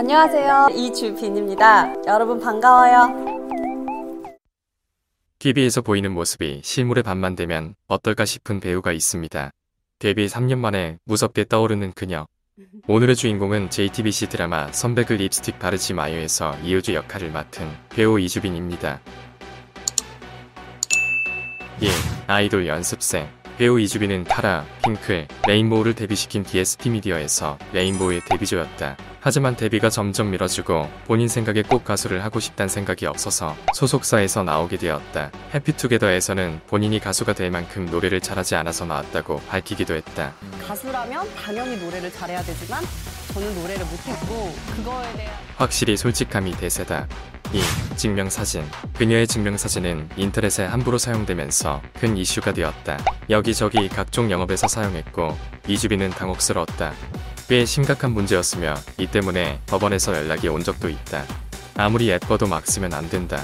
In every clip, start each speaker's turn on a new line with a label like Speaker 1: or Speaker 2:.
Speaker 1: 안녕하세요. 이주빈입니다. 여러분 반가워요.
Speaker 2: TV에서 보이는 모습이 실물의 반만 되면 어떨까 싶은 배우가 있습니다. 데뷔 3년 만에 무섭게 떠오르는 그녀. 오늘의 주인공은 JTBC 드라마 선배, 그 립스틱 바르지 마요에서 이효주 역할을 맡은 배우 이주빈입니다. 예, 아이돌 연습생. 배우 이주빈은 카라, 핑클, 레인보우를 데뷔시킨 DSP 미디어에서 레인보우의 데뷔조였다. 하지만 데뷔가 점점 미뤄지고 본인 생각에 꼭 가수를 하고 싶단 생각이 없어서 소속사에서 나오게 되었다. 해피투게더에서는 본인이 가수가 될 만큼 노래를 잘하지 않아서 나왔다고 밝히기도 했다.
Speaker 1: 가수라면 당연히 노래를 잘해야 되지만 저는 노래를 못했고 그거에 대한
Speaker 2: 확실히 솔직함이 대세다. 2. 증명사진. 그녀의 증명사진은 인터넷에 함부로 사용되면서 큰 이슈가 되었다. 여기저기 각종 영업에서 사용했고 이주빈은 당혹스러웠다. 꽤 심각한 문제였으며 이 때문에 법원에서 연락이 온 적도 있다. 아무리 예뻐도 막 쓰면 안 된다.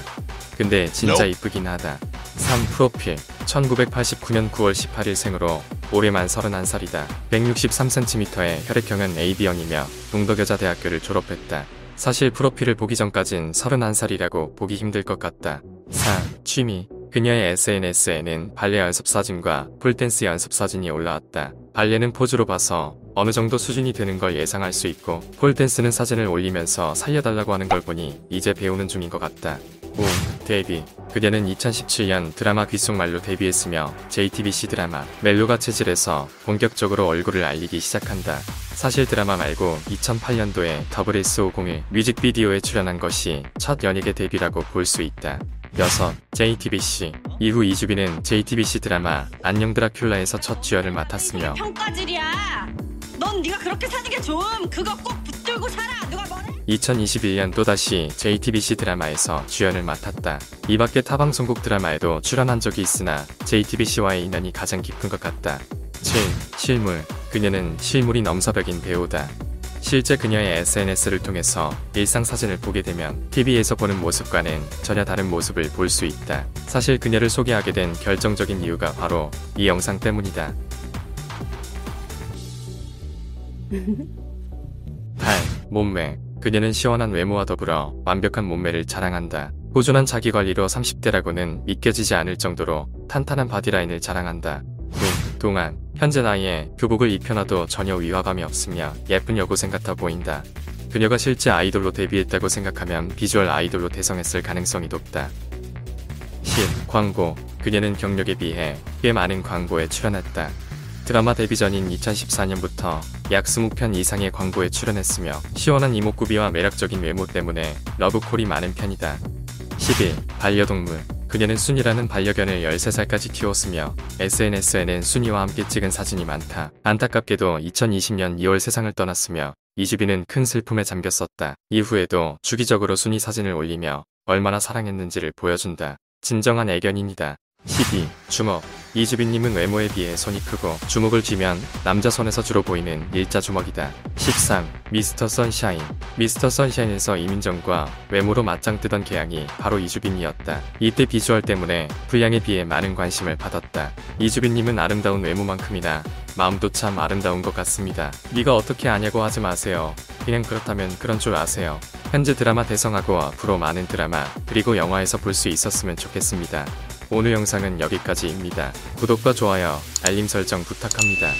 Speaker 2: 근데 진짜 이쁘긴 하다. 3. 프로필 1989년 9월 18일 생으로 올해만 31살이다. 163cm의 혈액형은 AB형이며 동덕여자대학교를 졸업했다. 사실 프로필을 보기 전까진 31살이라고 보기 힘들 것 같다. 4. 취미 그녀의 SNS에는 발레 연습 사진과 폴댄스 연습 사진이 올라왔다. 발레는 포즈로 봐서 어느 정도 수준이 되는 걸 예상할 수 있고 폴댄스는 사진을 올리면서 살려달라고 하는 걸 보니 이제 배우는 중인 것 같다. 5. 데뷔 그녀는 2017년 드라마 귓속말로 데뷔했으며 JTBC 드라마 멜로가 체질에서 본격적으로 얼굴을 알리기 시작한다. 사실 드라마 말고 2008년도에 WS501 뮤직비디오에 출연한 것이 첫 연예계 데뷔라고 볼 수 있다. 6. JTBC 이후 이주빈은 JTBC 드라마 안녕 드라큘라에서 첫 주연을 맡았으며
Speaker 3: 평가질이야. 넌 네가 그렇게 사는 게 좋음. 그거 꼭 붙들고 살아. 누가 뭐래?
Speaker 2: 2021년 또다시 JTBC 드라마에서 주연을 맡았다. 이 밖에 타 방송국 드라마에도 출연한 적이 있으나 JTBC와의 인연이 가장 깊은 것 같다. 7. 실물 그녀는 실물이 넘사벽인 배우다. 실제 그녀의 SNS를 통해서 일상 사진을 보게 되면 TV에서 보는 모습과는 전혀 다른 모습을 볼 수 있다. 사실 그녀를 소개하게 된 결정적인 이유가 바로 이 영상 때문이다. 8. 몸매 그녀는 시원한 외모와 더불어 완벽한 몸매를 자랑한다. 꾸준한 자기관리로 30대라고는 믿겨지지 않을 정도로 탄탄한 바디라인을 자랑한다. 9. 동안 현재 나이에 교복을 입혀놔도 전혀 위화감이 없으며 예쁜 여고생 같아 보인다. 그녀가 실제 아이돌로 데뷔했다고 생각하면 비주얼 아이돌로 대성했을 가능성이 높다. 10. 광고 그녀는 경력에 비해 꽤 많은 광고에 출연했다. 드라마 데뷔 전인 2014년부터 약 20편 이상의 광고에 출연했으며 시원한 이목구비와 매력적인 외모 때문에 러브콜이 많은 편이다. 11. 반려동물 그녀는 순이라는 반려견을 13살까지 키웠으며 SNS에는 순이와 함께 찍은 사진이 많다. 안타깝게도 2020년 2월 세상을 떠났으며 이주빈은 큰 슬픔에 잠겼었다. 이후에도 주기적으로 순이 사진을 올리며 얼마나 사랑했는지를 보여준다. 진정한 애견인이다. 12. 주먹 이주빈님은 외모에 비해 손이 크고 주먹을 쥐면 남자 손에서 주로 보이는 일자 주먹이다. 13. 미스터 선샤인 미스터 선샤인에서 이민정과 외모로 맞짱 뜨던 개양이 바로 이주빈이었다. 이때 비주얼 때문에 분량에 비해 많은 관심을 받았다. 이주빈님은 아름다운 외모만큼이나 마음도 참 아름다운 것 같습니다. 네가 어떻게 아냐고 하지 마세요. 그냥 그렇다면 그런 줄 아세요. 현재 드라마 대성하고 앞으로 많은 드라마 그리고 영화에서 볼 수 있었으면 좋겠습니다. 오늘 영상은 여기까지입니다. 구독과 좋아요, 알림 설정 부탁합니다.